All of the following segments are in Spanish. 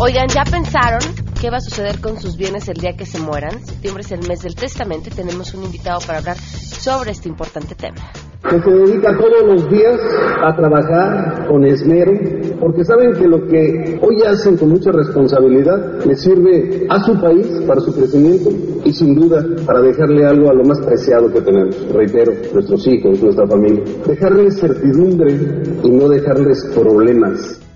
Oigan, ¿ya pensaron qué va a suceder con sus bienes el día que se mueran? Septiembre es el mes del testamento y tenemos un invitado para hablar sobre este importante tema. Que se dedica todos los días a trabajar con esmero, porque saben que lo que hoy hacen con mucha responsabilidad le sirve a su país para su crecimiento y sin duda para dejarle algo a lo más preciado que tenemos. Reitero, nuestros hijos, nuestra familia. Dejarles certidumbre y no dejarles problemas.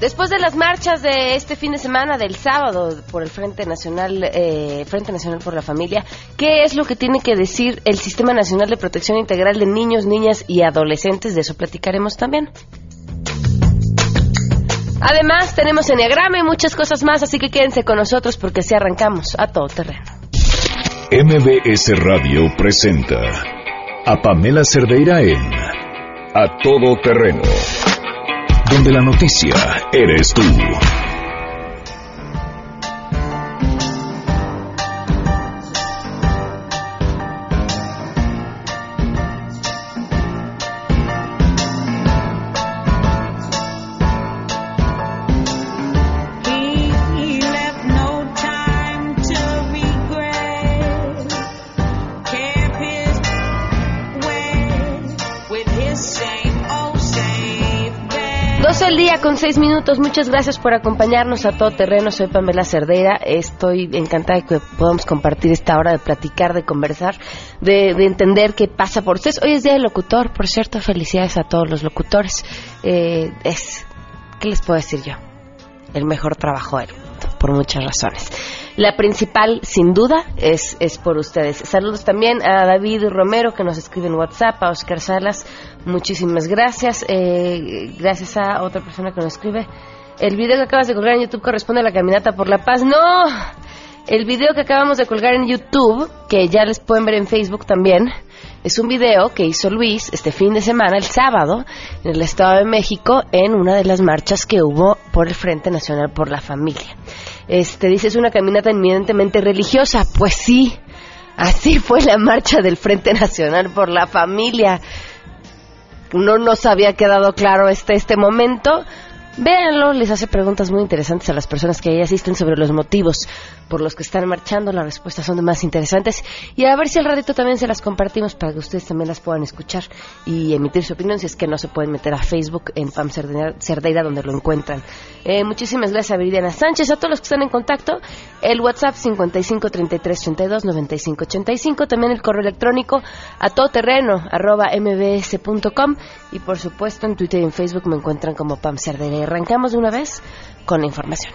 Después de las marchas de este fin de semana, del sábado, por el Frente Nacional, eh, Frente Nacional por la Familia, ¿qué es lo que tiene que decir el Sistema Nacional de Protección Integral de Niños, Niñas y Adolescentes? De eso platicaremos también. Además, tenemos Enneagrama y muchas cosas más, así que quédense con nosotros porque así arrancamos a todo terreno. MBS Radio presenta a Pamela Cerdeira en A Todo Terreno donde la noticia eres tú. El día con seis minutos. Muchas gracias por acompañarnos a todo terreno. Soy Pamela Cerdeira. Estoy encantada de que podamos compartir esta hora de platicar, de conversar, de, entender qué pasa por ustedes. Hoy es día del locutor, por cierto. Felicidades a todos los locutores. Eh, es, ¿qué les puedo decir yo? El mejor trabajo del mundo, por muchas razones. La principal, sin duda, es, es por ustedes. Saludos también a David Romero, que nos escribe en WhatsApp, a Oscar Salas, muchísimas gracias. Eh, gracias a otra persona que nos escribe. El video que acabas de colgar en YouTube corresponde a la caminata por la paz. ¡No! El video que acabamos de colgar en YouTube, que ya les pueden ver en Facebook también, es un video que hizo Luis este fin de semana, el sábado, en el Estado de México, en una de las marchas que hubo por el Frente Nacional por la Familia. Este, dice, es una caminata eminentemente religiosa. Pues sí, así fue la marcha del Frente Nacional por la Familia. No nos había quedado claro este, este momento. Véanlo, les hace preguntas muy interesantes a las personas que ahí asisten sobre los motivos por los que están marchando. Las respuestas son de más interesantes. Y a ver si al ratito también se las compartimos para que ustedes también las puedan escuchar y emitir su opinión si es que no se pueden meter a Facebook en Pam Cerdeira, donde lo encuentran. Eh, muchísimas gracias a Viridiana Sánchez, a todos los que están en contacto. El WhatsApp 55 33 32 95 85. También el correo electrónico a todoterreno arroba mbs.com. Y por supuesto en Twitter y en Facebook me encuentran como Pam Cerdeira arrancamos de una vez con la información.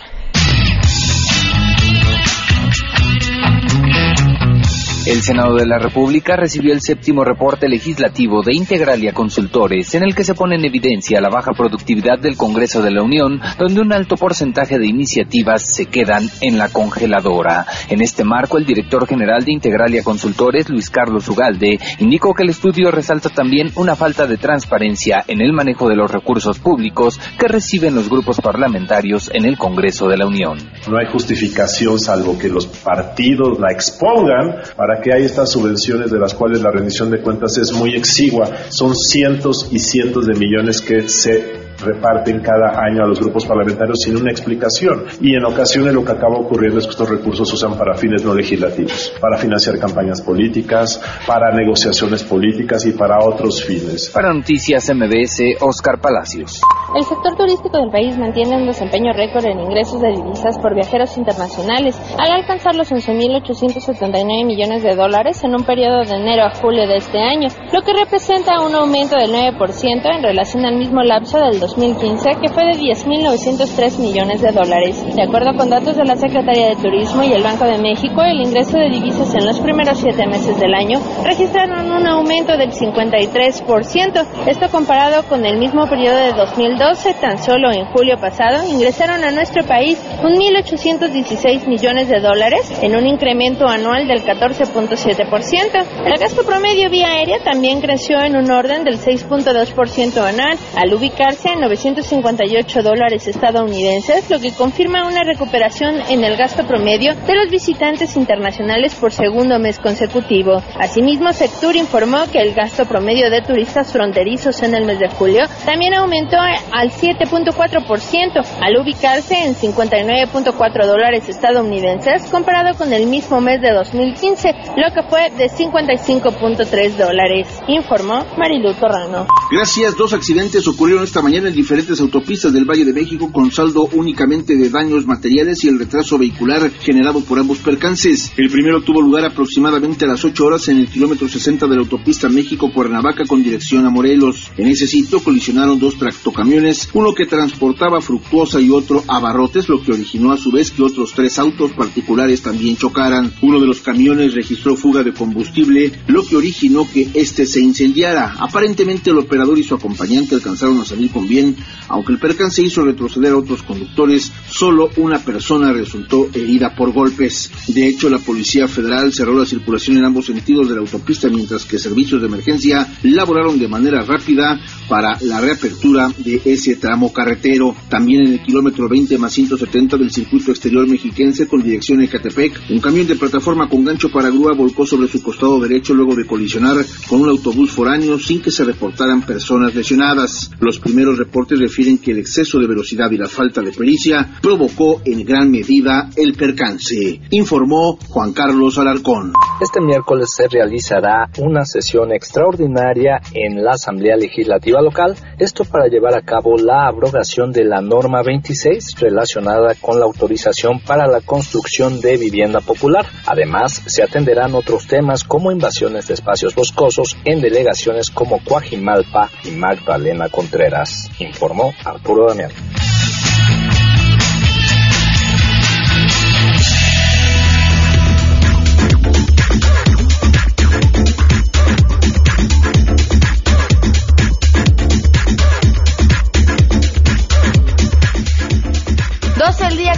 El Senado de la República recibió el séptimo reporte legislativo de Integralia Consultores, en el que se pone en evidencia la baja productividad del Congreso de la Unión, donde un alto porcentaje de iniciativas se quedan en la congeladora. En este marco, el director general de Integralia Consultores, Luis Carlos Ugalde, indicó que el estudio resalta también una falta de transparencia en el manejo de los recursos públicos que reciben los grupos parlamentarios en el Congreso de la Unión. No hay justificación salvo que los partidos la expongan para que hay estas subvenciones de las cuales la rendición de cuentas es muy exigua. Son cientos y cientos de millones que se reparten cada año a los grupos parlamentarios sin una explicación. Y en ocasiones lo que acaba ocurriendo es que estos recursos se usan para fines no legislativos, para financiar campañas políticas, para negociaciones políticas y para otros fines. Para Noticias MBS, Oscar Palacios. El sector turístico del país mantiene un desempeño récord en ingresos de divisas por viajeros internacionales, al alcanzar los 11.879 millones de dólares en un periodo de enero a julio de este año, lo que representa un aumento del 9% en relación al mismo lapso del 2015, que fue de 10.903 millones de dólares. De acuerdo con datos de la Secretaría de Turismo y el Banco de México, el ingreso de divisas en los primeros siete meses del año registraron un aumento del 53%. Esto comparado con el mismo periodo de 2012, tan solo en julio pasado ingresaron a nuestro país 1.816 millones de dólares, en un incremento anual del 14.7%. El gasto promedio vía aérea también creció en un orden del 6.2% anual, al ubicarse en 958 dólares estadounidenses, lo que confirma una recuperación en el gasto promedio de los visitantes internacionales por segundo mes consecutivo. Asimismo, Sectur informó que el gasto promedio de turistas fronterizos en el mes de julio también aumentó al 7.4% al ubicarse en 59.4 dólares estadounidenses comparado con el mismo mes de 2015, lo que fue de 55.3 dólares, informó Marilu Torrano. Gracias, dos accidentes ocurrieron esta mañana en diferentes autopistas del Valle de México con saldo únicamente de daños materiales y el retraso vehicular generado por ambos percances. El primero tuvo lugar aproximadamente a las 8 horas en el kilómetro 60 de la autopista México-Cuernavaca con dirección a Morelos. En ese sitio colisionaron dos tractocamiones, uno que transportaba fructuosa y otro abarrotes, lo que originó a su vez que otros tres autos particulares también chocaran. Uno de los camiones registró fuga de combustible, lo que originó que este se incendiara. Aparentemente el operador y su acompañante alcanzaron a salir con bien, aunque el percance hizo retroceder a otros conductores, solo una persona resultó herida por golpes. De hecho, la Policía Federal cerró la circulación en ambos sentidos de la autopista, mientras que servicios de emergencia laboraron de manera rápida para la reapertura de ese tramo carretero. También en el kilómetro 20 más 170 del circuito exterior mexiquense con dirección a Ecatepec, un camión de plataforma con gancho para grúa volcó sobre su costado derecho luego de colisionar con un autobús foráneo sin que se reportaran personas lesionadas. Los primeros reportes refieren que el exceso de velocidad y la falta de pericia provocó en gran medida el percance, informó Juan Carlos Alarcón. Este miércoles se realizará una sesión extraordinaria en la Asamblea Legislativa local, esto para llevar a cabo la abrogación de la norma 26 relacionada con la autorización para la construcción de vivienda popular. Además, se atenderán otros temas como invasiones de espacios boscosos en delegaciones como Coajimalpa y Magdalena Contreras, informó Arturo Damián.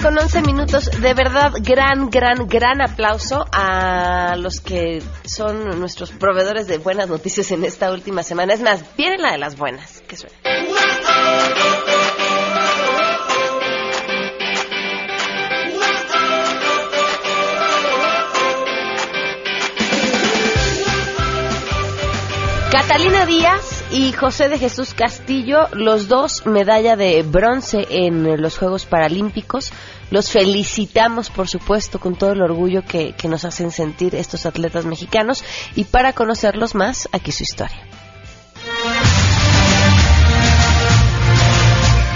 con 11 minutos. De verdad, gran, gran, gran aplauso a los que son nuestros proveedores de buenas noticias en esta última semana. Es más, viene la de las buenas. Que suena. Catalina Díaz y José de Jesús Castillo, los dos medalla de bronce en los Juegos Paralímpicos. Los felicitamos, por supuesto, con todo el orgullo que, que nos hacen sentir estos atletas mexicanos. Y para conocerlos más, aquí su historia.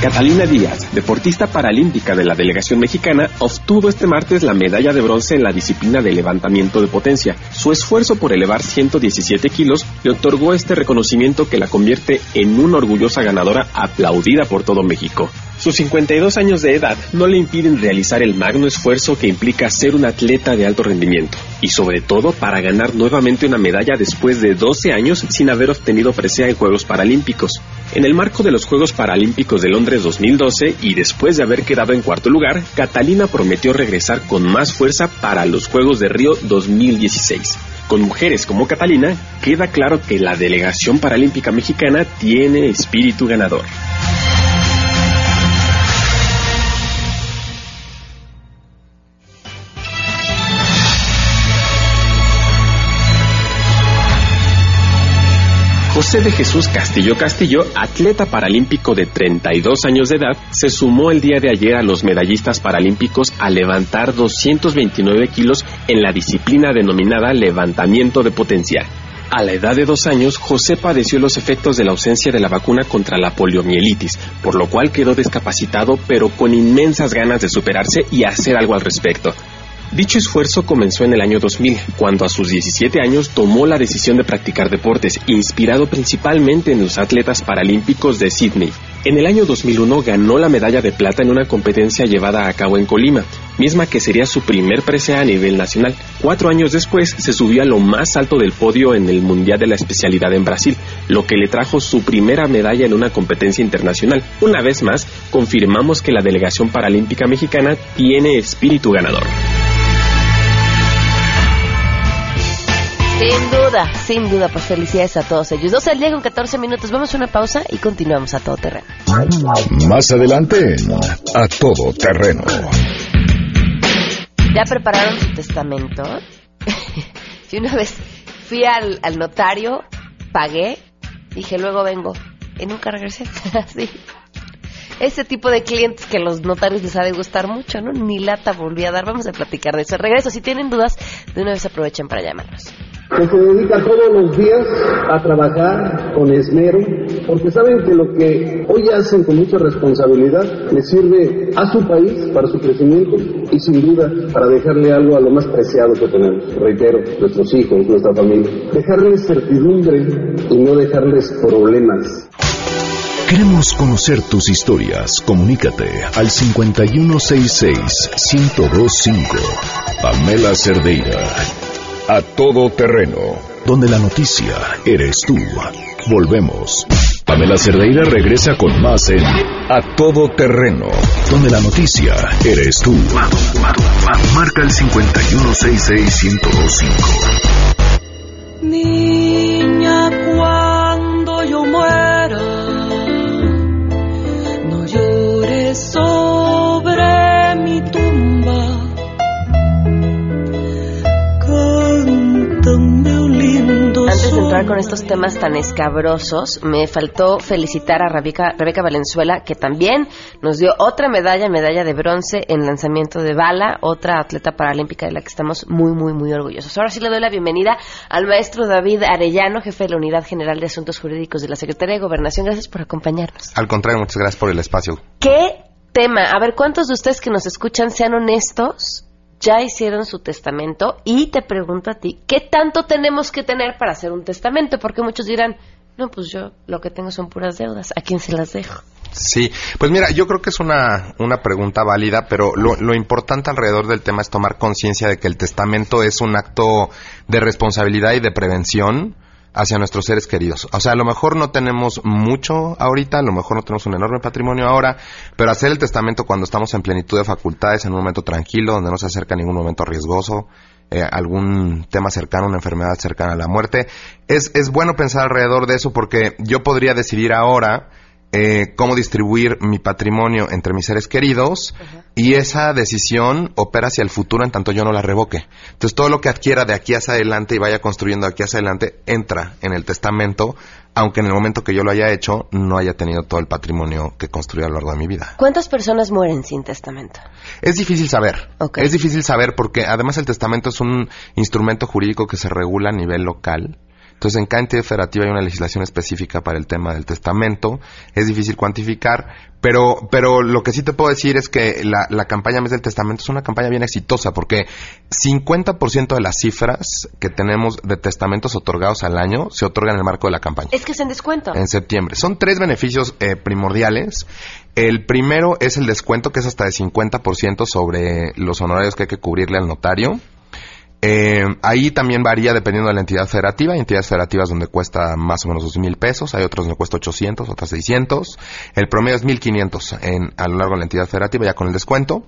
Catalina Díaz, deportista paralímpica de la delegación mexicana, obtuvo este martes la medalla de bronce en la disciplina de levantamiento de potencia. Su esfuerzo por elevar 117 kilos le otorgó este reconocimiento que la convierte en una orgullosa ganadora aplaudida por todo México. Sus 52 años de edad no le impiden realizar el magno esfuerzo que implica ser un atleta de alto rendimiento, y sobre todo para ganar nuevamente una medalla después de 12 años sin haber obtenido presea en Juegos Paralímpicos. En el marco de los Juegos Paralímpicos de Londres 2012 y después de haber quedado en cuarto lugar, Catalina prometió regresar con más fuerza para los Juegos de Río 2016. Con mujeres como Catalina, queda claro que la delegación paralímpica mexicana tiene espíritu ganador. José de Jesús Castillo Castillo, atleta paralímpico de 32 años de edad, se sumó el día de ayer a los medallistas paralímpicos a levantar 229 kilos en la disciplina denominada levantamiento de potencia. A la edad de dos años, José padeció los efectos de la ausencia de la vacuna contra la poliomielitis, por lo cual quedó discapacitado pero con inmensas ganas de superarse y hacer algo al respecto. Dicho esfuerzo comenzó en el año 2000, cuando a sus 17 años tomó la decisión de practicar deportes, inspirado principalmente en los atletas paralímpicos de Sydney. En el año 2001 ganó la medalla de plata en una competencia llevada a cabo en Colima, misma que sería su primer presea a nivel nacional. Cuatro años después se subió a lo más alto del podio en el Mundial de la Especialidad en Brasil, lo que le trajo su primera medalla en una competencia internacional. Una vez más, confirmamos que la delegación paralímpica mexicana tiene espíritu ganador. Sin duda, sin duda, pues felicidades a todos ellos. 12 al día con 14 minutos. Vamos a una pausa y continuamos a todo terreno. Más adelante A Todo Terreno. ¿Ya prepararon su testamento? y una vez fui al, al notario, pagué, dije luego vengo y nunca regresé. Así. Ese tipo de clientes que los notarios les ha de gustar mucho, ¿no? Ni lata volví a dar. Vamos a platicar de eso. Regreso. Si tienen dudas, de una vez aprovechen para llamarnos. Que se dedica todos los días a trabajar con esmero, porque saben que lo que hoy hacen con mucha responsabilidad les sirve a su país para su crecimiento y sin duda para dejarle algo a lo más preciado que tenemos. Reitero, nuestros hijos, nuestra familia. Dejarles certidumbre y no dejarles problemas. Queremos conocer tus historias. Comunícate al 5166-1025. Pamela Cerdeira. A todo terreno. Donde la noticia eres tú. Volvemos. Pamela Cerdeira regresa con más en A todo terreno. Donde la noticia eres tú. Marca el 5166-1025. Con estos temas tan escabrosos, me faltó felicitar a Rebeca, Rebeca Valenzuela, que también nos dio otra medalla, medalla de bronce en lanzamiento de bala, otra atleta paralímpica de la que estamos muy, muy, muy orgullosos. Ahora sí le doy la bienvenida al maestro David Arellano, jefe de la Unidad General de Asuntos Jurídicos de la Secretaría de Gobernación. Gracias por acompañarnos. Al contrario, muchas gracias por el espacio. ¿Qué tema? A ver, ¿cuántos de ustedes que nos escuchan sean honestos? Ya hicieron su testamento y te pregunto a ti, ¿qué tanto tenemos que tener para hacer un testamento? Porque muchos dirán, no, pues yo lo que tengo son puras deudas, ¿a quién se las dejo? Sí, pues mira, yo creo que es una, una pregunta válida, pero lo, lo importante alrededor del tema es tomar conciencia de que el testamento es un acto de responsabilidad y de prevención hacia nuestros seres queridos. O sea, a lo mejor no tenemos mucho ahorita, a lo mejor no tenemos un enorme patrimonio ahora, pero hacer el testamento cuando estamos en plenitud de facultades, en un momento tranquilo, donde no se acerca ningún momento riesgoso, eh, algún tema cercano, una enfermedad cercana a la muerte, es, es bueno pensar alrededor de eso porque yo podría decidir ahora eh, cómo distribuir mi patrimonio entre mis seres queridos y esa decisión opera hacia el futuro en tanto yo no la revoque. Entonces todo lo que adquiera de aquí hacia adelante y vaya construyendo de aquí hacia adelante entra en el testamento, aunque en el momento que yo lo haya hecho no haya tenido todo el patrimonio que construí a lo largo de mi vida. ¿Cuántas personas mueren sin testamento? Es difícil saber. Es difícil saber porque además el testamento es un instrumento jurídico que se regula a nivel local. Entonces, en cada entidad federativa hay una legislación específica para el tema del testamento. Es difícil cuantificar, pero, pero lo que sí te puedo decir es que la, la campaña Mes del Testamento es una campaña bien exitosa porque 50% de las cifras que tenemos de testamentos otorgados al año se otorgan en el marco de la campaña Es que es en descuento. en septiembre. Son tres beneficios eh, primordiales. El primero es el descuento, que es hasta de 50% sobre los honorarios que hay que cubrirle al notario. Eh, ahí también varía dependiendo de la entidad federativa. Hay entidades federativas donde cuesta más o menos dos mil pesos, hay otras donde cuesta 800, otras 600. El promedio es 1500 en, a lo largo de la entidad federativa, ya con el descuento.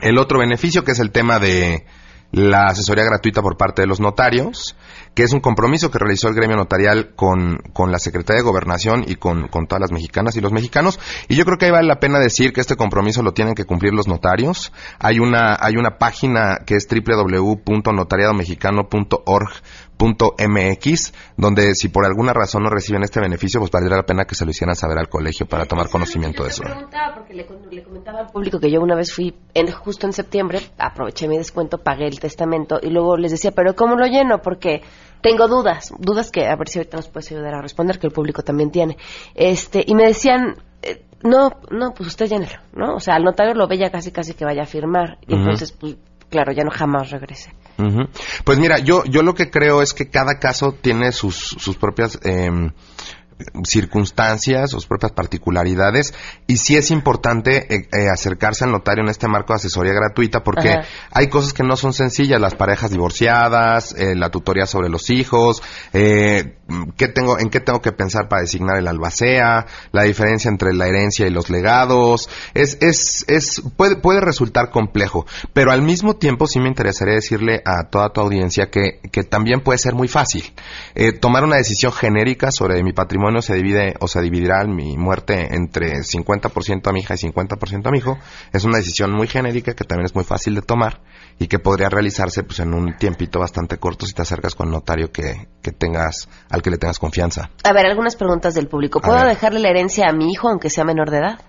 El otro beneficio, que es el tema de la asesoría gratuita por parte de los notarios, que es un compromiso que realizó el gremio notarial con, con la Secretaría de Gobernación y con, con todas las mexicanas y los mexicanos. Y yo creo que ahí vale la pena decir que este compromiso lo tienen que cumplir los notarios. Hay una, hay una página que es www.notariadomexicano.org.mx, donde si por alguna razón no reciben este beneficio, pues valdría la pena que se lo hicieran saber al colegio para tomar conocimiento de eso. Porque le, le comentaba al público que yo una vez fui en, justo en septiembre, aproveché mi descuento, pagué el testamento y luego les decía, pero ¿cómo lo lleno? Porque tengo dudas, dudas que a ver si ahorita nos puedes ayudar a responder, que el público también tiene. Este, y me decían, eh, no, no, pues usted llénelo, ¿no? O sea, al notario lo ve ya casi casi que vaya a firmar. Y entonces, pues, claro, ya no jamás Pues mira, yo, yo lo que creo es que cada caso tiene sus, sus propias em, circunstancias, sus propias particularidades, y sí es importante eh, eh, acercarse al notario en este marco de asesoría gratuita porque Ajá. hay cosas que no son sencillas, las parejas divorciadas, eh, la tutoría sobre los hijos, eh, qué tengo, en qué tengo que pensar para designar el albacea, la diferencia entre la herencia y los legados, es, es, es, puede, puede resultar complejo, pero al mismo tiempo sí me interesaría decirle a toda tu audiencia que, que también puede ser muy fácil. Eh, tomar una decisión genérica sobre mi patrimonio se divide o se dividirá mi muerte entre 50% a mi hija y 50% a mi hijo, es una decisión muy genérica que también es muy fácil de tomar y que podría realizarse pues en un tiempito bastante corto si te acercas con un notario que, que tengas, al que le tengas confianza. A ver, algunas preguntas del público. ¿Puedo dejarle la herencia a mi hijo aunque sea menor de edad?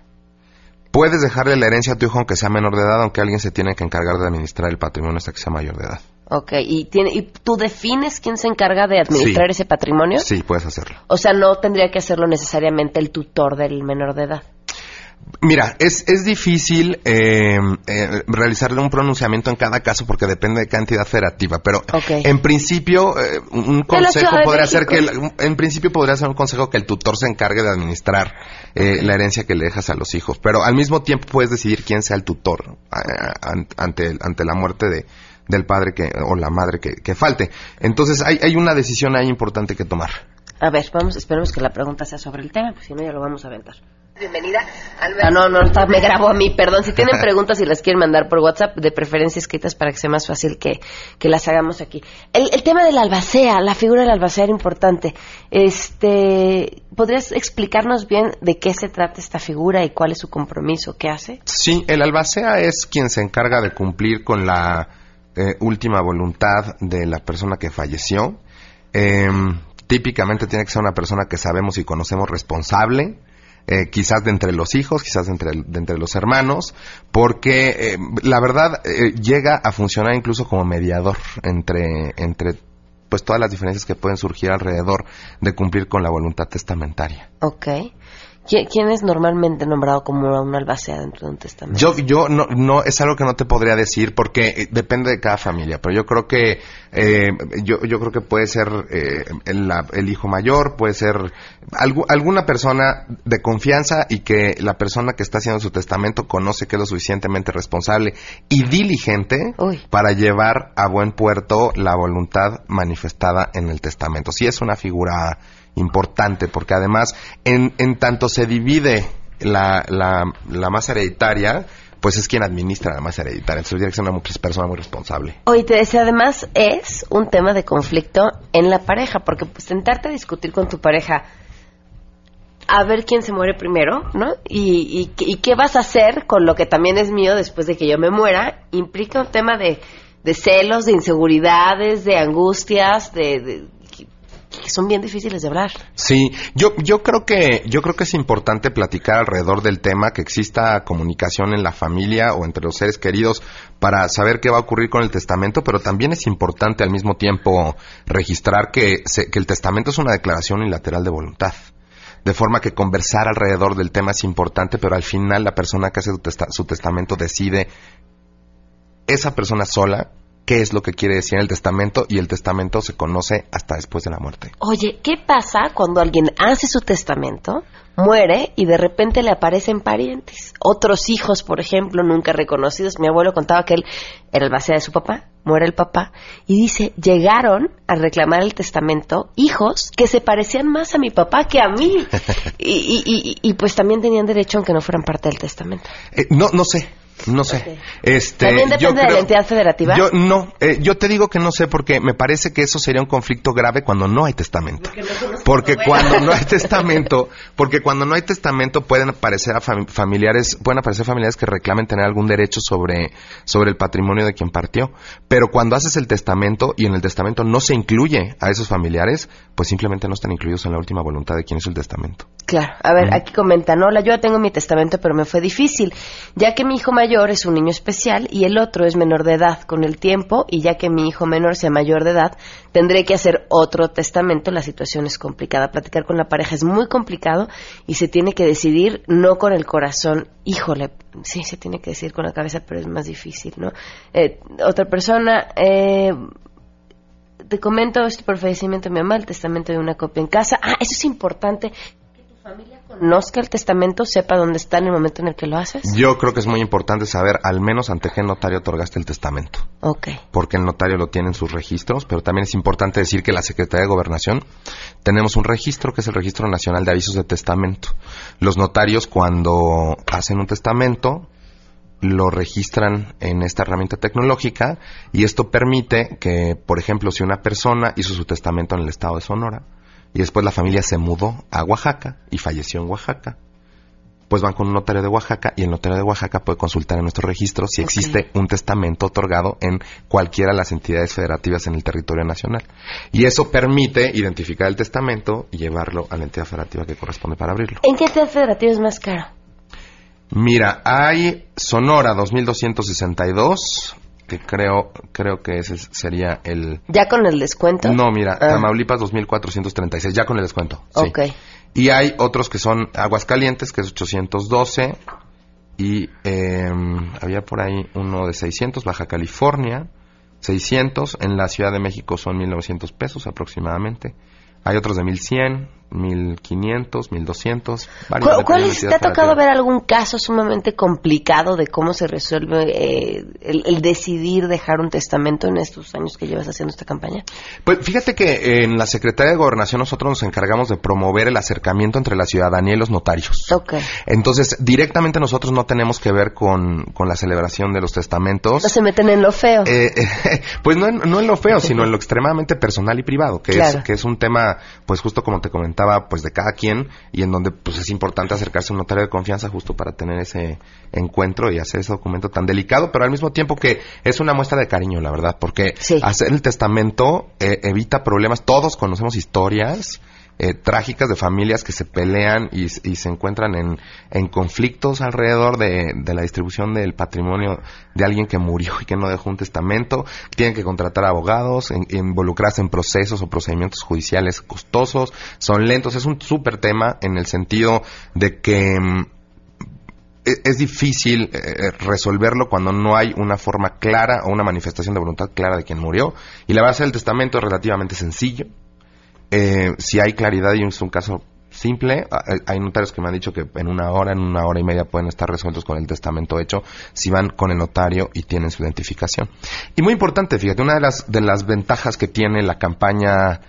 Puedes dejarle la herencia a tu hijo aunque sea menor de edad, aunque alguien se tiene que encargar de administrar el patrimonio hasta que sea mayor de edad. Ok, ¿y, tiene, y tú defines quién se encarga de administrar Sí. ese patrimonio? Sí, puedes hacerlo. O sea, no tendría que hacerlo necesariamente el tutor del menor de edad. Mira, es, es difícil eh, eh, realizarle un pronunciamiento en cada caso porque depende de cada entidad federativa, pero en principio eh, un consejo podría ser que el- en principio podría ser un consejo que el tutor se encargue de administrar eh, la herencia que le dejas a los hijos, pero al mismo tiempo puedes decidir quién sea el tutor eh, an- ante ante la muerte de del padre que o la madre que, que falte. Entonces hay, hay una decisión ahí importante que tomar. A ver, vamos, esperemos que la pregunta sea sobre el tema, pues si no ya lo vamos a aventar. Bienvenida, Ah, no, no, está- me grabo a mí, perdón. Si tienen preguntas y las quieren mandar por WhatsApp, de preferencia escritas para que sea más fácil que, que las hagamos aquí. El, el tema de la albacea, la figura del albacea era importante. Este, ¿Podrías explicarnos bien de qué se trata esta figura y cuál es su compromiso? ¿Qué hace? Sí, el albacea es quien se encarga de cumplir con la eh, última voluntad de la persona que falleció. Em, típicamente tiene que ser una persona que sabemos y conocemos responsable, eh, quizás de entre los hijos, quizás de entre, los hermanos, porque eh, la verdad eh, llega a funcionar incluso como mediador entre, entre pues todas las diferencias que pueden surgir alrededor de cumplir con la voluntad testamentaria. Ok. ¿Qui- ¿Quién es normalmente nombrado como un albacea dentro de un testamento? Yo, yo no, no, es algo que no te podría decir porque eh, depende de cada familia, pero yo creo que, eh, yo, yo creo que puede ser eh, el, hijo mayor, puede ser algu- alguna persona de confianza y que la persona que está haciendo su testamento conoce que es lo suficientemente responsable y diligente para llevar a buen puerto la voluntad manifestada en el testamento. Sí es una figura importante porque además en, en tanto se divide la, la, la masa hereditaria, pues es quien administra la masa hereditaria. Entonces tiene una mu- persona muy responsable. Oye, te decía, además es un tema de conflicto en la pareja, porque pues sentarte a discutir con tu pareja a ver quién se muere primero, ¿no? Y, y, qué- vas a hacer con lo que también es mío después de que yo me muera, implica un tema de, de celos, de inseguridades, de angustias, de- que, son bien difíciles de hablar. Sí, yo, yo creo que, yo creo que es importante platicar alrededor del tema, que exista comunicación en la familia o entre los seres queridos para saber qué va a ocurrir con el testamento, pero también es importante al mismo tiempo registrar que, se- que el testamento es una declaración unilateral de voluntad. De forma que conversar alrededor del tema es importante, pero al final la persona que hace su, testa- su testamento decide esa persona sola qué es lo que quiere decir el testamento y el testamento se conoce hasta después de la muerte. Oye, ¿qué pasa cuando alguien hace su testamento, muere y de repente le aparecen parientes? Otros hijos, por ejemplo, nunca reconocidos. Mi abuelo contaba que él era el base de su papá, muere el papá, y dice, llegaron a reclamar el testamento hijos que se parecían más a mi papá que a mí. y, y- y- y, pues también tenían derecho aunque no fueran parte del testamento. Eh, no, no sé, no sé. Este, ¿También yo depende de creo- la entidad federativa? Yo no, eh, yo te digo que no sé porque me parece que eso sería un conflicto grave cuando no hay testamento. Porque cuando no hay testamento, porque cuando no hay testamento pueden aparecer a fam- familiares, pueden aparecer familiares que reclamen tener algún derecho sobre sobre el patrimonio de quien partió, pero cuando haces el testamento y en el testamento no se incluye a esos familiares, pues simplemente no están incluidos en la última voluntad de quien hizo el testamento. Claro, a ver, aquí comentan, hola, yo ya tengo mi testamento, pero me fue difícil, ya que mi hijo mayor es un niño especial y el otro es menor de edad. Con el tiempo, y ya que mi hijo menor sea mayor de edad, tendré que hacer otro testamento, la situación es complicada. Platicar con la pareja es muy complicado y se tiene que decidir no con el corazón, híjole, sí, se tiene que decidir con la cabeza, pero es más difícil, ¿no? Eh, otra persona, eh, te comento este por fallecimiento de mi mamá, el testamento de una copia en casa. Ah, eso es importante, familia conozca el testamento, sepa dónde está en el momento en el que lo haces. Yo creo que es muy importante saber al menos ante qué notario otorgaste el testamento. Ok. porque el notario lo tiene en sus registros, pero también es importante decir que la Secretaría de Gobernación tenemos un registro que es el Registro Nacional de Avisos de Testamento. Los notarios cuando hacen un testamento lo registran en esta herramienta tecnológica y esto permite que, por ejemplo, si una persona hizo su testamento en el estado de Sonora y después la familia se mudó a Oaxaca y falleció en Oaxaca, pues van con un notario de Oaxaca y el notario de Oaxaca puede consultar en nuestro registro si existe un testamento otorgado en cualquiera de las entidades federativas en el territorio nacional. Y eso permite identificar el testamento y llevarlo a la entidad federativa que corresponde para abrirlo. ¿En qué entidad federativa es más caro? Mira, hay Sonora 2262, que creo creo que ese sería el ¿Ya con el descuento? No, mira, Ah. Tamaulipas 2436, ya con el descuento. sí. Ok. Y hay otros que son Aguascalientes, que es 812. Y eh, había por ahí uno de 600, Baja California, 600. En la Ciudad de México son 1900 pesos aproximadamente. Hay otros de 1100, 1500, 1200. varios ¿Cu- dependiendo ¿Cuál es, ¿Te ha tocado ver algún caso sumamente complicado de cómo se resuelve eh, el, el decidir dejar un testamento en estos años que llevas haciendo esta campaña? Pues fíjate que en la Secretaría de Gobernación nosotros nos encargamos de promover el acercamiento entre la ciudadanía y los notarios. Entonces, directamente nosotros no tenemos que ver con, con la celebración de los testamentos. No se meten en lo feo. Eh, eh, pues no en, no en lo feo, sino en lo extremadamente personal y privado, que, Claro. es, que es un tema, pues justo como te comentaba, pues de cada quien, y en donde pues es importante acercarse a un notario de confianza justo para tener ese encuentro y hacer ese documento tan delicado, pero al mismo tiempo que es una muestra de cariño, la verdad, porque hacer el testamento eh, evita problemas, todos conocemos historias, eh, trágicas de familias que se pelean y, se encuentran en, conflictos alrededor de, la distribución del patrimonio de alguien que murió y que no dejó un testamento, tienen que contratar abogados, involucrarse en procesos o procedimientos judiciales costosos, son lentos, es un súper tema en el sentido de que mm, e- es difícil eh, resolverlo cuando no hay una forma clara o una manifestación de voluntad clara de quien murió. Y la base del testamento es relativamente sencillo. Eh, si hay claridad y es un caso simple, a- hay notarios que me han dicho que en una hora, en una hora y media pueden estar resueltos con el testamento hecho si van con el notario y tienen su identificación. Y muy importante, fíjate, una de las, de las ventajas que tiene la campaña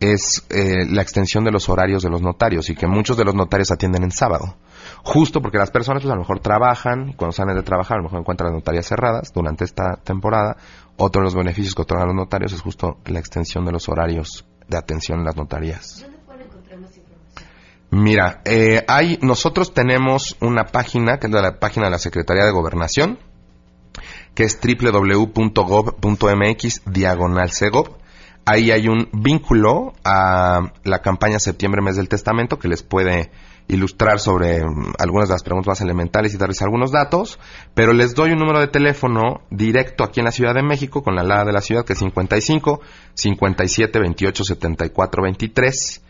es eh, la extensión de los horarios de los notarios y que muchos de los notarios atienden en sábado. Justo porque las personas pues a lo mejor trabajan cuando salen de trabajar a lo mejor encuentran las notarías cerradas durante esta temporada. Otro de los beneficios que otorgan los notarios es justo la extensión de los horarios de atención en las notarías. Mira, eh, hay, nosotros tenemos una página, que es la página de la Secretaría de Gobernación, que es www.gov.mx diagonal. Ahí hay un vínculo a la campaña Septiembre Mes del Testamento que les puede ilustrar sobre mm, algunas de las preguntas más elementales y darles algunos datos, pero les doy un número de teléfono directo aquí en la Ciudad de México con la LADA de la ciudad que es 55 57 28 74 23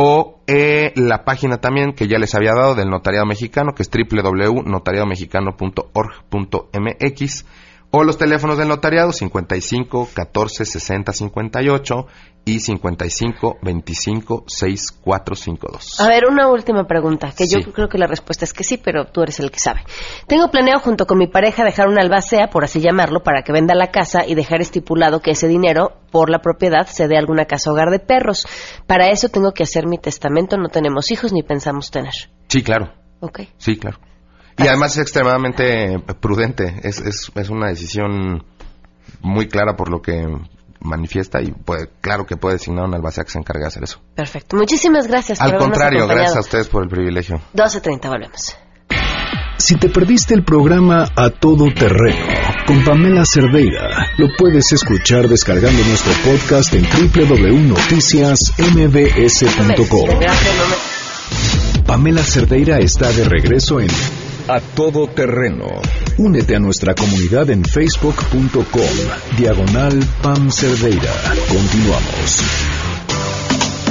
o eh, la página también que ya les había dado del Notariado Mexicano, que es www.notariadomexicano.org.mx, o los teléfonos del notariado 55 14 60 58 y 55 25 6452. A ver, una última pregunta, que yo creo que la respuesta es que sí, pero tú eres el que sabe. Tengo planeado junto con mi pareja dejar una albacea, por así llamarlo, para que venda la casa y dejar estipulado que ese dinero por la propiedad se dé a alguna casa hogar de perros. Para eso tengo que hacer mi testamento, no tenemos hijos ni pensamos tener. Sí, claro. ¿Ok? Sí, claro. Y además es extremadamente prudente. Es, es, es una decisión muy clara por lo que manifiesta y puede, claro que puede designar una albacea que se encargue de hacer eso. Perfecto. Muchísimas gracias por Al contrario, gracias a ustedes por el privilegio. 12.30, volvemos. Si te perdiste el programa A Todo Terreno con Pamela Cerdeira, lo puedes escuchar descargando nuestro podcast en www.noticiasmbs.com. Pamela Cerdeira está de regreso en A Todo Terreno. Únete a nuestra comunidad en facebook.com, diagonal Pam Cerdeira. Continuamos.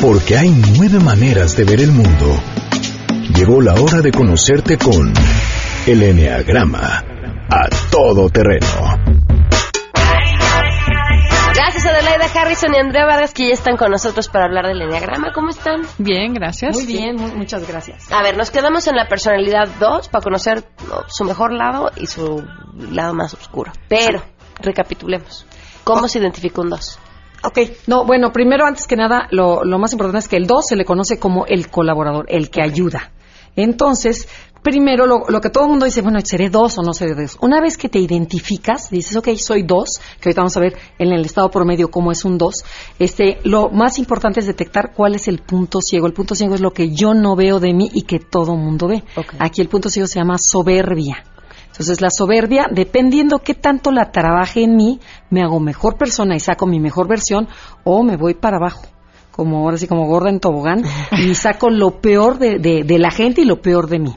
Porque hay nueve maneras de ver el mundo. Llegó la hora de conocerte con el Enneagrama. A Todo Terreno. Gracias a Adelaida Harrison y Andrea Vargas que ya están con nosotros para hablar del enneagrama. ¿Cómo están? Bien, gracias. Muy bien, muy- muchas gracias. A ver, nos quedamos en la personalidad 2 para conocer ¿no? su mejor lado y su lado más oscuro. Pero, recapitulemos. ¿Cómo se identifica un 2? Ok, no, bueno, primero, antes que nada, lo, lo más importante es que el 2 se le conoce como el colaborador, el que ayuda. Entonces, primero, lo, lo que todo el mundo dice, bueno, ¿seré dos o no seré dos? Una vez que te identificas, dices, ok, soy dos, que ahorita vamos a ver en el estado promedio cómo es un dos, este, lo más importante es detectar cuál es el punto ciego. El punto ciego es lo que yo no veo de mí y que todo el mundo ve. Aquí el punto ciego se llama soberbia. Entonces, la soberbia, dependiendo qué tanto la trabaje en mí, me hago mejor persona y saco mi mejor versión o me voy para abajo, como ahora sí, como gorda en tobogán, y saco lo peor de, de- de la gente y lo peor de mí.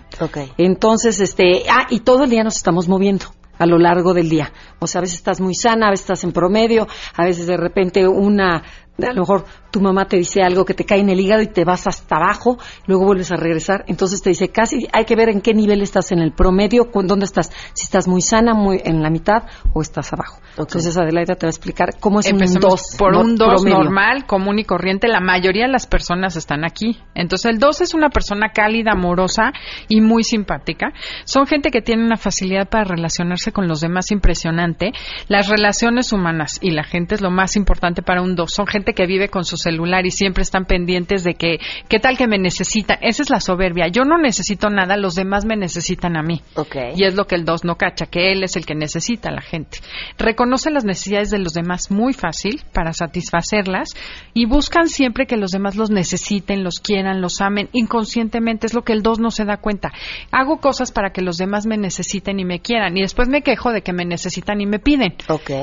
Entonces, este, ah, y todo el día nos estamos moviendo a lo largo del día. O sea, a veces estás muy sana, a veces estás en promedio, a veces de repente una, a lo mejor tu mamá te dice algo que te cae en el hígado y te vas hasta abajo, luego vuelves a regresar. Entonces te dice, casi hay que ver en qué nivel estás en el promedio, con dónde estás, si estás muy sana, muy en la mitad o estás abajo. Entonces Adelaida te va a explicar cómo es Empecemos un 2 por un 2 promedio. normal, común y corriente. La mayoría de las personas están aquí. Entonces, el 2 es una persona cálida, amorosa y muy simpática. Son gente que tiene una facilidad para relacionarse con los demás impresionante. Las relaciones humanas y la gente es lo más importante para un 2. Son gente que vive con su celular y siempre están pendientes de que, ¿qué tal que me necesitan? Esa es la soberbia. Yo no necesito nada, los demás me necesitan a mí. Y es lo que el 2 no cacha, que él es el que necesita a la gente. Reconoce las necesidades de los demás muy fácil para satisfacerlas y buscan siempre que los demás los necesiten, los quieran, los amen. Inconscientemente es lo que el 2 no se da cuenta. Hago cosas para que los demás me necesiten y me quieran y después me quejo de que me necesitan y me piden.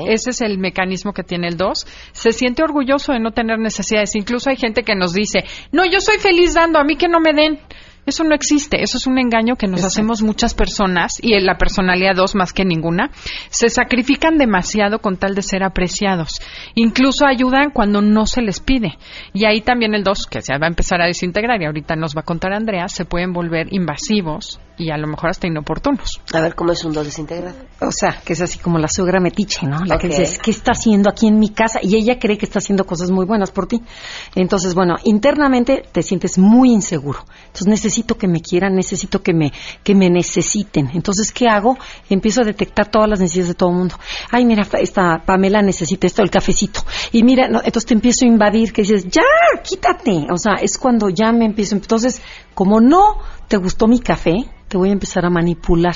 Ese es el mecanismo que tiene el 2. Se siente orgulloso de no tener necesidades. Incluso hay gente que nos dice, no, yo soy feliz dando, a mí que no me den. Eso no existe, eso es un engaño que nos hacemos muchas personas y en la personalidad 2 más que ninguna. Se sacrifican demasiado con tal de ser apreciados. Incluso ayudan cuando no se les pide. Y ahí también el 2, que se va a empezar a desintegrar y ahorita nos va a contar Andrea, se pueden volver invasivos y a lo mejor hasta inoportunos. A ver, ¿cómo es un 2 desintegrado? O sea, que es así como la suegra metiche, ¿no? La que dices, ¿qué está haciendo aquí en mi casa? Y ella cree que está haciendo cosas muy buenas por ti. Entonces, bueno, internamente te sientes muy inseguro. Entonces, necesito que me quieran, necesito que me, que me necesiten. Entonces, ¿qué hago? Empiezo a detectar todas las necesidades de todo el mundo. Ay, mira, esta Pamela necesita esto, el cafecito. Y mira, no, entonces te empiezo a invadir, que dices, ya, quítate. O sea, es cuando ya me empiezo. Entonces, como no te gustó mi café, te voy a empezar a manipular.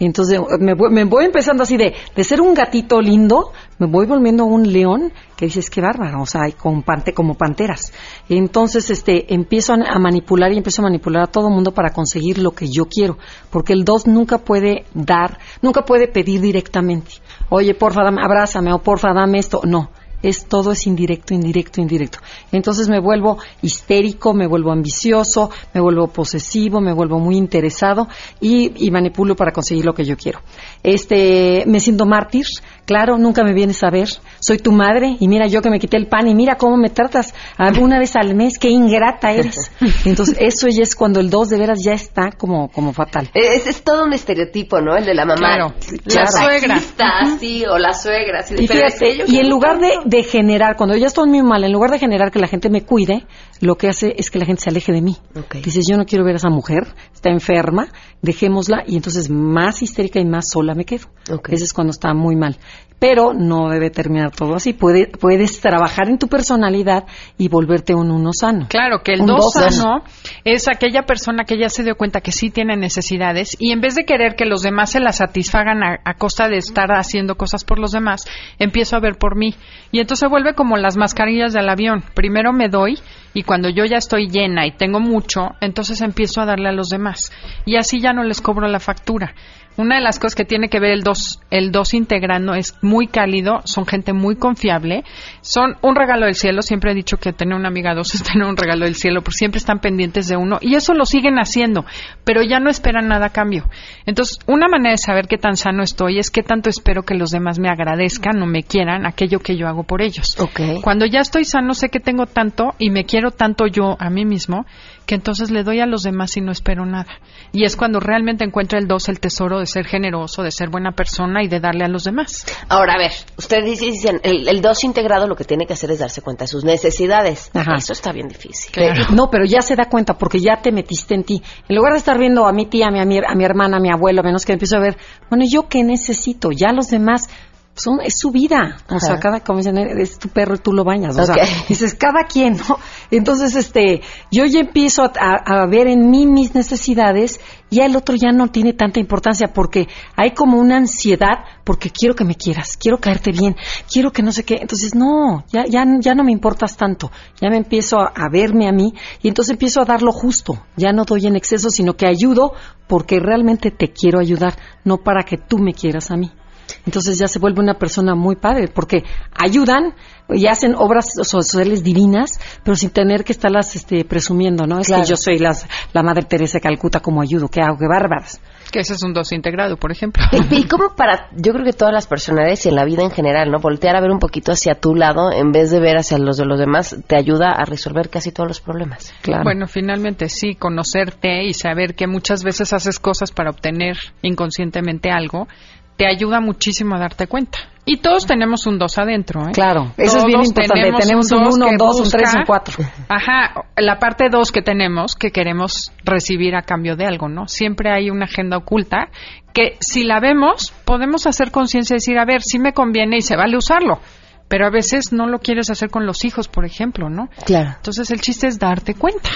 Y entonces me voy, me voy empezando así de, ser un gatito lindo, me voy volviendo un león que dices, qué bárbaro, o sea, con como panteras. Y entonces este, empiezo a, a manipular y empiezo a manipular a todo el mundo para conseguir lo que yo quiero. Porque el 2 nunca puede dar, nunca puede pedir directamente. Oye, porfa, dame, abrázame, o porfa, dame esto. No, es todo es indirecto, indirecto, indirecto. Entonces me vuelvo histérico, me vuelvo ambicioso, me vuelvo posesivo, me vuelvo muy interesado y, y manipulo para conseguir lo que yo quiero. Este, me siento mártir, claro, nunca me vienes a ver, soy tu madre y mira yo que me quité el pan y mira cómo me tratas una vez al mes, qué ingrata eres. Entonces eso ya es cuando el 2 de veras ya está como, como fatal. Es, es todo un estereotipo, ¿no? El de la mamá. Claro, La claro. suegra. así, o la suegra. Y pero fíjate, y en lugar de, de generar, cuando ya estoy muy mal, en lugar de generar que la gente me cuide, lo que hace es que la gente se aleje de mí. Dices, yo no quiero ver a esa mujer, está enferma, dejémosla, y entonces más histérica y más sola me quedo. Ese es cuando está muy mal. Pero no debe terminar todo así. Puede, puedes trabajar en tu personalidad y volverte un uno sano. Claro, que el Un 2 dos sano. sano es aquella persona que ya se dio cuenta que sí tiene necesidades y en vez de querer que los demás se las satisfagan a, a costa de estar haciendo cosas por los demás, empiezo a ver por mí. Y entonces se vuelve como las mascarillas del avión. Primero me doy y cuando yo ya estoy llena y tengo mucho, entonces empiezo a darle a los demás. Y así ya no les cobro la factura. Una de las cosas que tiene que ver el 2 el dos integrando es muy cálido, son gente muy confiable, son un regalo del cielo. Siempre he dicho que tener una amiga 2 es tener un regalo del cielo, porque siempre están pendientes de uno y eso lo siguen haciendo, pero ya no esperan nada a cambio. Entonces, una manera de saber qué tan sano estoy es qué tanto espero que los demás me agradezcan o me quieran aquello que yo hago por ellos. Cuando ya estoy sano, sé que tengo tanto y me quiero tanto yo a mí mismo que entonces le doy a los demás y no espero nada. Y es cuando realmente encuentra el 2 el tesoro de ser generoso, de ser buena persona y de darle a los demás. Ahora, a ver, ustedes dicen, el, el dos integrado lo que tiene que hacer es darse cuenta de sus necesidades. Ajá. Eso está bien difícil. No, pero ya se da cuenta porque ya te metiste en ti. En lugar de estar viendo a mi tía, a mi, a mi, a mi hermana, a mi abuelo, menos que empiezo a ver, bueno, ¿yo qué necesito? Ya los demás son, es su vida. O sea, cada, como dicen, es tu perro y tú lo bañas. O sea, dices, cada quien, ¿no? Entonces, este, yo ya empiezo a, a- a ver en mí mis necesidades y el otro ya no tiene tanta importancia porque hay como una ansiedad porque quiero que me quieras, quiero caerte bien, quiero que no sé qué. Entonces, no, ya, ya, ya no me importas tanto. Ya me empiezo a, a verme a mí y entonces empiezo a dar lo justo. Ya no doy en exceso, sino que ayudo porque realmente te quiero ayudar, no para que tú me quieras a mí. Entonces ya se vuelve una persona muy padre, porque ayudan y hacen obras sociales divinas, pero sin tener que estarlas este, presumiendo, ¿no? Es Claro. que yo soy las- la Madre Teresa de Calcuta, como ayudo, ¿qué hago? ¡Qué bárbaras! Que ese es un dos integrado, por ejemplo. Y, y como para, yo creo que todas las personalidades y en la vida en general, ¿no? Voltear a ver un poquito hacia tu lado en vez de ver hacia los de los demás te ayuda a resolver casi todos los problemas. Claro. Bueno, finalmente sí, conocerte y saber que muchas veces haces cosas para obtener inconscientemente algo, te ayuda muchísimo a darte cuenta. Y todos tenemos un dos adentro, ¿eh? Claro, eso es bien importante. Tenemos un dos uno, que un dos, un tres, busca- un cuatro. Ajá, la parte dos que tenemos que queremos recibir a cambio de algo, ¿no? Siempre hay una agenda oculta que si la vemos podemos hacer conciencia y decir, a ver, sí me conviene y se vale usarlo. Pero a veces no lo quieres hacer con los hijos, por ejemplo, ¿no? Claro. Entonces el chiste es darte cuenta.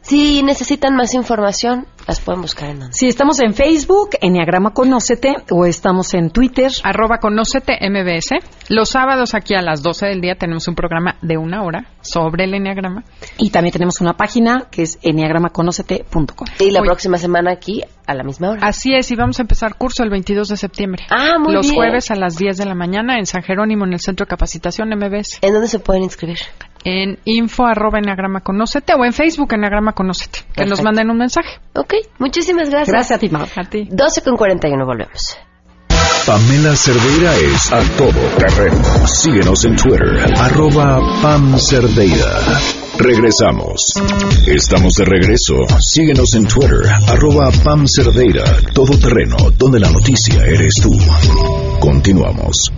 Si necesitan más información, las pueden buscar en donde. Si estamos en Facebook, Enneagrama Conócete, o estamos en Twitter. Arroba Conócete MBS. Los sábados aquí a las 12 del día tenemos un programa de una hora sobre el enneagrama. Y también tenemos una página que es enneagramaconócete.com. Y la Uy. próxima semana aquí a la misma hora. Así es, y vamos a empezar curso el 22 de septiembre. Ah, muy Los bien. jueves a las 10 de la mañana en San Jerónimo, en el Centro de Capacitación MBS. ¿En dónde se pueden inscribir? En info arroba enneagrama conócete o en Facebook enneagrama conócete. Que nos Perfecto. manden un mensaje. Ok, muchísimas gracias. Gracias a ti, Mau. A ti. 12 con 41, volvemos. Pamela Cerdeira es a todo terreno. Síguenos en Twitter, arroba Pam Cerdeira. Regresamos. Estamos de regreso. Síguenos en Twitter, arroba Pam Cerdeira. Todo terreno, donde la noticia eres tú. Continuamos.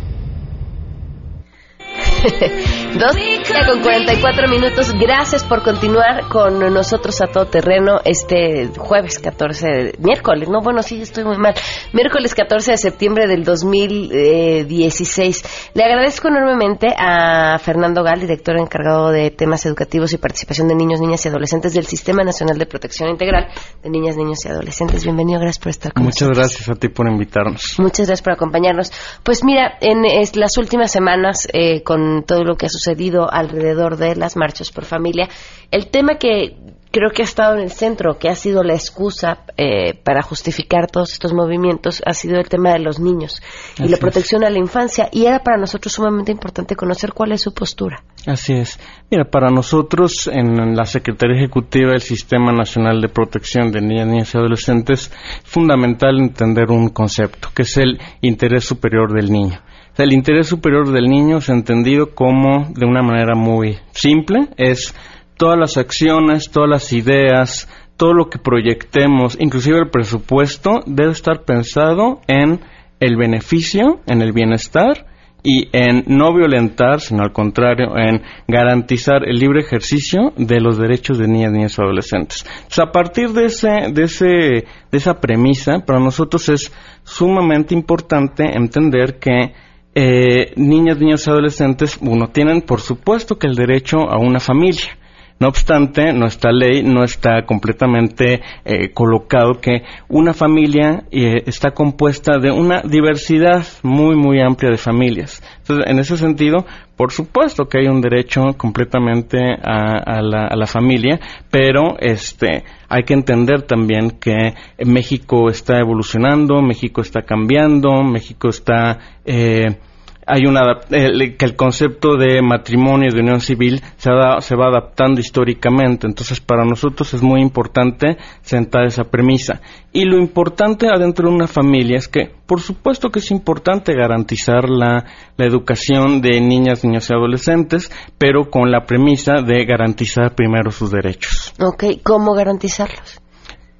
12 con 44 minutos. Gracias por continuar con nosotros a todo terreno este jueves 14, de- miércoles, no, bueno, sí, estoy muy mal. Miércoles 14 de septiembre del 2016. Le agradezco enormemente a Fernando Gal, director encargado de temas educativos y participación de niños, niñas y adolescentes del Sistema Nacional de Protección Integral de Niñas, Niños y Adolescentes. Bienvenido, gracias por estar con Muchas nosotros. gracias a ti por invitarnos. Muchas gracias por acompañarnos. Pues mira, en las últimas semanas, eh, con todo lo que ha sucedido alrededor de las marchas por familia, el tema que creo que ha estado en el centro, que ha sido la excusa eh, para justificar todos estos movimientos, ha sido el tema de los niños y Así la es. protección a la infancia. Y era para nosotros sumamente importante conocer cuál es su postura. Así es. Mira, para nosotros en la Secretaría Ejecutiva del Sistema Nacional de Protección de Niñas, Niñas y Adolescentes es fundamental entender un concepto, que es el interés superior del niño. El interés superior del niño es entendido como, de una manera muy simple, es todas las acciones, todas las ideas, todo lo que proyectemos, inclusive el presupuesto, debe estar pensado en el beneficio, en el bienestar y en no violentar, sino al contrario, en garantizar el libre ejercicio de los derechos de niñas, niños y adolescentes. A partir de, ese, de, ese, de esa premisa, para nosotros es sumamente importante entender que eh, niñas, niños y adolescentes, uno, tienen por supuesto que el derecho a una familia. No obstante, nuestra ley no está completamente eh, colocado que una familia eh, está compuesta de una diversidad muy, muy amplia de familias. Entonces, en ese sentido, por supuesto que hay un derecho completamente a, a la, a la familia, pero este, hay que entender también que México está evolucionando, México está cambiando, México está... Eh, hay una el- que el concepto de matrimonio y de unión civil se, va- se va adaptando históricamente. Entonces, para nosotros es muy importante sentar esa premisa. Y lo importante adentro de una familia es que, por supuesto que es importante garantizar la, la educación de niñas, niños y adolescentes, pero con la premisa de garantizar primero sus derechos. Ok, ¿cómo garantizarlos?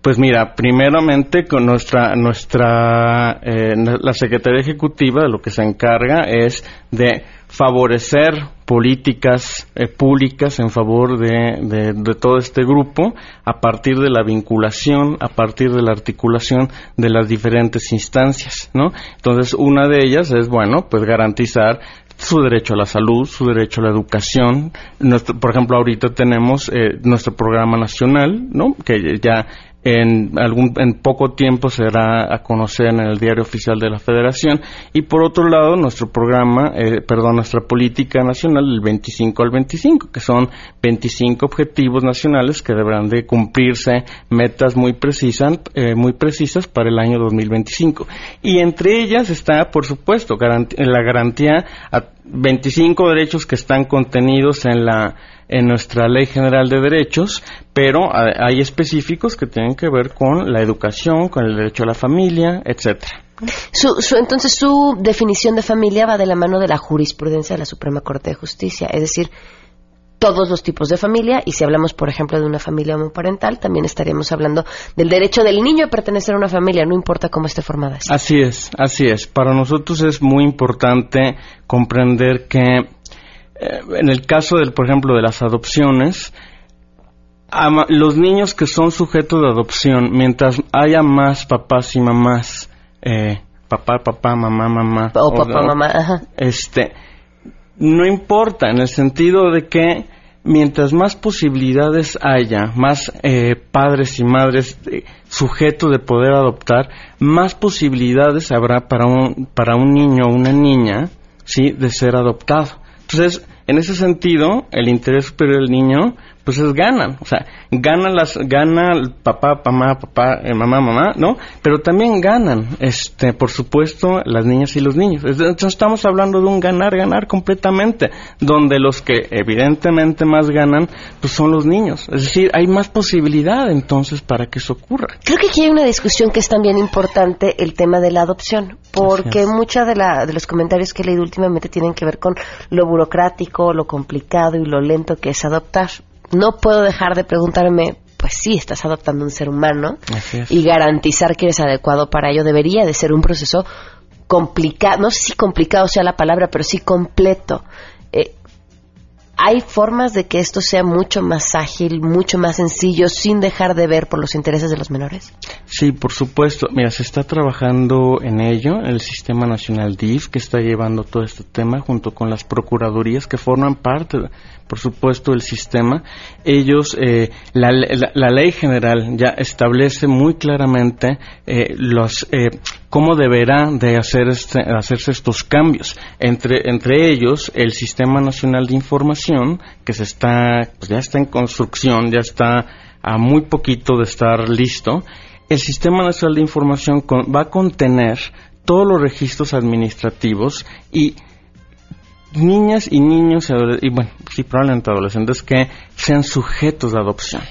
Pues mira, primeramente con nuestra nuestra eh, la Secretaría Ejecutiva lo que se encarga es de favorecer políticas eh, públicas en favor de, de, todo este grupo a partir de la vinculación, a partir de la articulación de las diferentes instancias, ¿no? Entonces, una de ellas es, bueno, pues garantizar su derecho a la salud, su derecho a la educación. Nuestro, por ejemplo, ahorita tenemos eh, nuestro programa nacional, ¿no? Que ya en, algún, en poco tiempo se dará a conocer en el diario oficial de la Federación. Y por otro lado, nuestro programa, eh, perdón, nuestra política nacional del 25 al 25, que son 25 objetivos nacionales que deberán de cumplirse metas muy precisas, eh, muy precisas para el año 2025. Y entre ellas está, por supuesto, la garantía a 25 derechos que están contenidos en la en nuestra Ley General de Derechos, pero hay específicos que tienen que ver con la educación, con el derecho a la familia, etcétera. entonces, su definición de familia va de la mano de la jurisprudencia de la Suprema Corte de Justicia, es decir, todos los tipos de familia y si hablamos, por ejemplo, de una familia homoparental, también estaríamos hablando del derecho del niño a pertenecer a una familia, no importa cómo esté formada. Así es, así es. Para nosotros es muy importante comprender que eh, en el caso del, por ejemplo, de las adopciones, los niños que son sujetos de adopción, mientras haya más papás y mamás, eh, papá, papá, mamá, mamá, o, papá, mamá, este, no importa en el sentido de que mientras más posibilidades haya, más eh, padres y madres sujetos de poder adoptar, más posibilidades habrá para un para un niño o una niña, sí, de ser adoptado. Entonces, en ese sentido, el interés superior del niño pues es ganan, o sea, ganan las, gana el papá, mamá, papá, eh, mamá, mamá, ¿no? Pero también ganan, este, por supuesto, las niñas y los niños. Entonces estamos hablando de un ganar, ganar completamente, donde los que evidentemente más ganan, pues son los niños. Es decir, hay más posibilidad entonces para que eso ocurra. Creo que aquí hay una discusión que es también importante, el tema de la adopción, porque muchos de, de los comentarios que he leído últimamente tienen que ver con lo burocrático, lo complicado y lo lento que es adoptar no puedo dejar de preguntarme, pues sí, estás adoptando un ser humano y garantizar que eres adecuado para ello debería de ser un proceso complicado, no sé si complicado sea la palabra, pero sí completo. ¿Hay formas de que esto sea mucho más ágil, mucho más sencillo, sin dejar de ver por los intereses de los menores? Sí, por supuesto. Mira, se está trabajando en ello, el Sistema Nacional DIF, que está llevando todo este tema junto con las procuradurías que forman parte por supuesto, el sistema, ellos, eh, la, ley general ya establece muy claramente eh, los, eh, cómo deberán de hacer este, hacerse estos cambios. Entre, entre ellos, el Sistema Nacional de Información, que se está, pues ya está en construcción, ya está a muy poquito de estar listo. El Sistema Nacional de Información va a contener todos los registros administrativos y niñas y niños y bueno, sí, probablemente adolescentes que sean sujetos de adopción,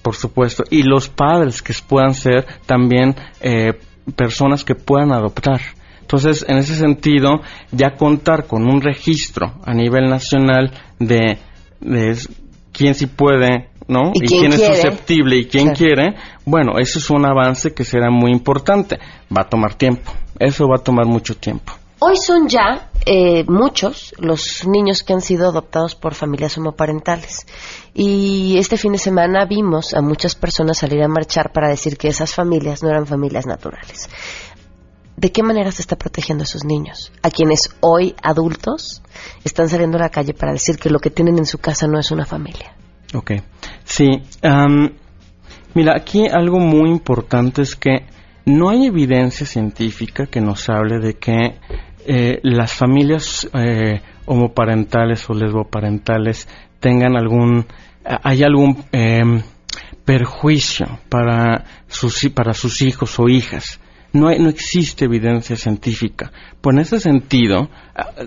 por supuesto, y los padres que puedan ser también eh, personas que puedan adoptar. Entonces, en ese sentido, ya contar con un registro a nivel nacional de, de quién sí puede, ¿no? Y, quién, es susceptible y quién quiere, bueno, eso es un avance que será muy importante. Va a tomar tiempo. Eso va a tomar mucho tiempo. Hoy son ya eh, muchos los niños que han sido adoptados por familias homoparentales. Y este fin de semana vimos a muchas personas salir a marchar para decir que esas familias no eran familias naturales. ¿De qué manera se está protegiendo a esos niños? A quienes hoy adultos están saliendo a la calle para decir que lo que tienen en su casa no es una familia. Ok. Sí. mira, aquí algo muy importante es que no hay evidencia científica que nos hable de que eh, las familias eh, homoparentales o lesboparentales tengan algún, hay algún em, perjuicio para sus, para sus hijos o hijas. No, no existe evidencia científica. Pues en ese sentido,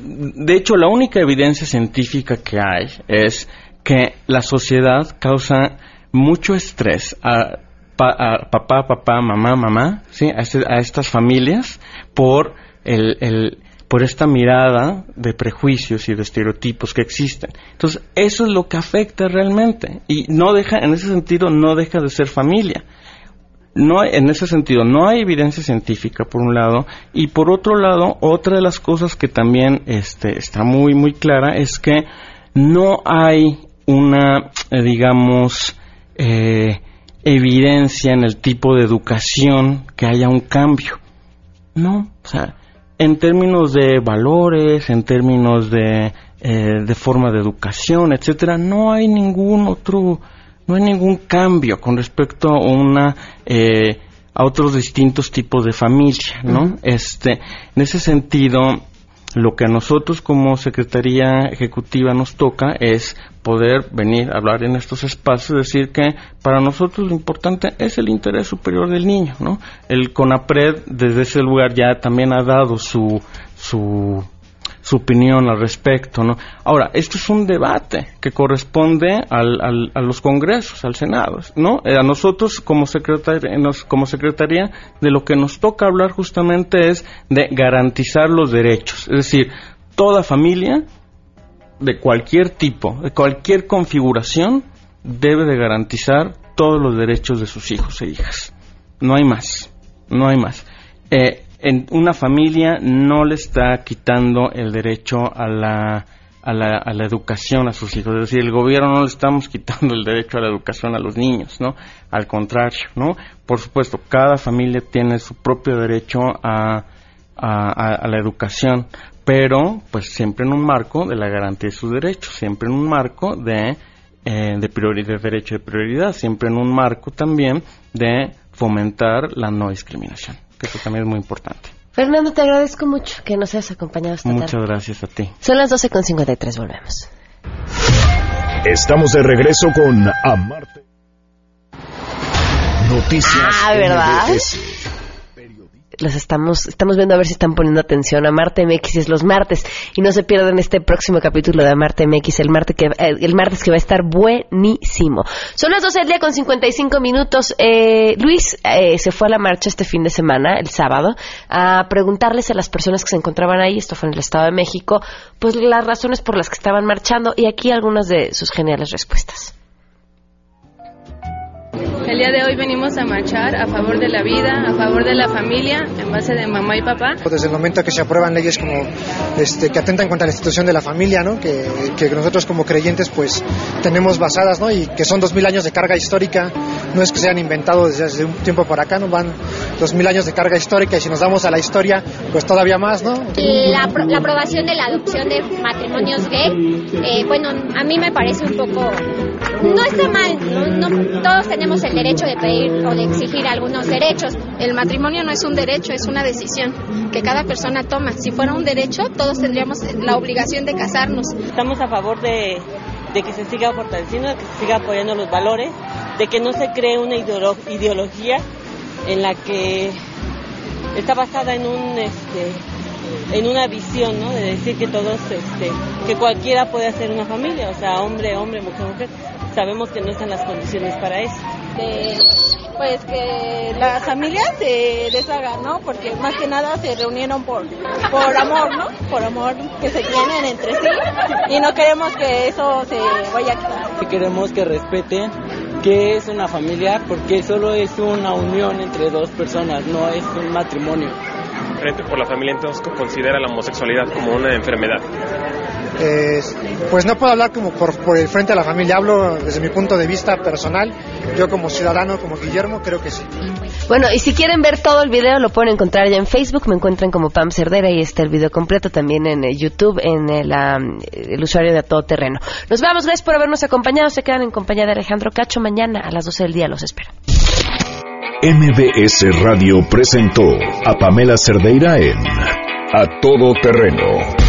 de hecho, la única evidencia científica que hay es que la sociedad causa mucho estrés a papá, papá, mamá, mamá, ¿sí? Este, a, estas familias por el, por esta mirada de prejuicios y de estereotipos que existen. Entonces, eso es lo que afecta realmente y no deja, en ese sentido, no deja de ser familia. no en ese sentido no hay evidencia científica por un lado y por otro lado otra de las cosas que también este, está muy muy clara es que no hay una eh, digamos eh, evidencia en el tipo de educación que haya un cambio no o sea en términos de valores en términos de eh, de forma de educación etcétera no hay ningún otro no hay ningún cambio con respecto a una eh, a otros distintos tipos de familia, ¿no? Este, en ese sentido, lo que a nosotros como Secretaría Ejecutiva nos toca es poder venir a hablar en estos espacios, decir que para nosotros lo importante es el interés superior del niño, ¿no? El CONAPRED desde ese lugar ya también ha dado su su su opinión al respecto, ¿no? Ahora, esto es un debate que corresponde al, a los congresos, al Senado, ¿no? Eh, a nosotros como secretaría, como secretaría de lo que nos toca hablar justamente es de garantizar los derechos, es decir, toda familia de cualquier tipo, de cualquier configuración, debe de garantizar todos los derechos de sus hijos e hijas. No hay más, no hay más. Eh, en una familia no le está quitando el derecho a la, a la, a la educación a sus hijos. Es decir, el gobierno no le estamos quitando el derecho a la educación a los niños, ¿no? Al contrario, ¿no? Por supuesto, cada familia tiene su propio derecho a, a, la educación, pero pues siempre en un marco de la garantía de sus derechos, siempre en un marco de, eh, de, de derecho de prioridad, siempre en un marco también de fomentar la no discriminación que eso también es muy importante. Fernando, te agradezco mucho que nos hayas acompañado esta Muchas tarde. gracias a ti. Son las 12.53, volvemos. Estamos de regreso con Amarte. Noticias. Ah, ¿verdad? Los estamos, estamos viendo a ver si están poniendo atención a Marte MX es los martes y no se pierdan este próximo capítulo de Marte MX el martes que eh, el martes que va a estar buenísimo. Son las 12 del día con 55 minutos. Eh, Luis eh, se fue a la marcha este fin de semana, el sábado, a preguntarles a las personas que se encontraban ahí, esto fue en el Estado de México, pues las razones por las que estaban marchando y aquí algunas de sus geniales respuestas. El día de hoy venimos a marchar a favor de la vida, a favor de la familia, en base de mamá y papá. Desde el momento que se aprueban leyes como este, que atentan contra la institución de la familia, ¿no? que, que nosotros como creyentes pues tenemos basadas ¿no? y que son dos mil años de carga histórica, no es que se hayan inventado desde hace un tiempo por acá, ¿no? van dos mil años de carga histórica y si nos damos a la historia pues todavía más. ¿no? La, la aprobación de la adopción de matrimonios gay, eh, bueno, a mí me parece un poco, no está mal, no, no todos tenemos el derecho de pedir o de exigir algunos derechos. El matrimonio no es un derecho, es una decisión que cada persona toma. Si fuera un derecho, todos tendríamos la obligación de casarnos. Estamos a favor de, que se siga fortaleciendo, de que se siga apoyando los valores, de que no se cree una ideología en la que está basada en un este, en una visión, ¿no? De decir que todos, este, que cualquiera puede hacer una familia, o sea, hombre, hombre, mujer, mujer. Sabemos que no están las condiciones para eso. De, pues que las familias se deshagan, ¿no? Porque más que nada se reunieron por, por amor, ¿no? Por amor que se tienen entre sí y no queremos que eso se vaya a quitar. Queremos que respeten que es una familia porque solo es una unión entre dos personas, no es un matrimonio. Frente por la Familia entonces considera la homosexualidad como una enfermedad. Eh, pues no puedo hablar como por, por, el frente a la familia, hablo desde mi punto de vista personal. Yo como ciudadano, como Guillermo, creo que sí. Bueno, y si quieren ver todo el video, lo pueden encontrar ya en Facebook, me encuentran como Pam Cerdera y está el video completo también en eh, YouTube, en el, um, el usuario de A Todo Terreno. Nos vemos, gracias por habernos acompañado, se quedan en compañía de Alejandro Cacho, mañana a las 12 del día los espero. MBS Radio presentó a Pamela Cerdeira en A Todo Terreno.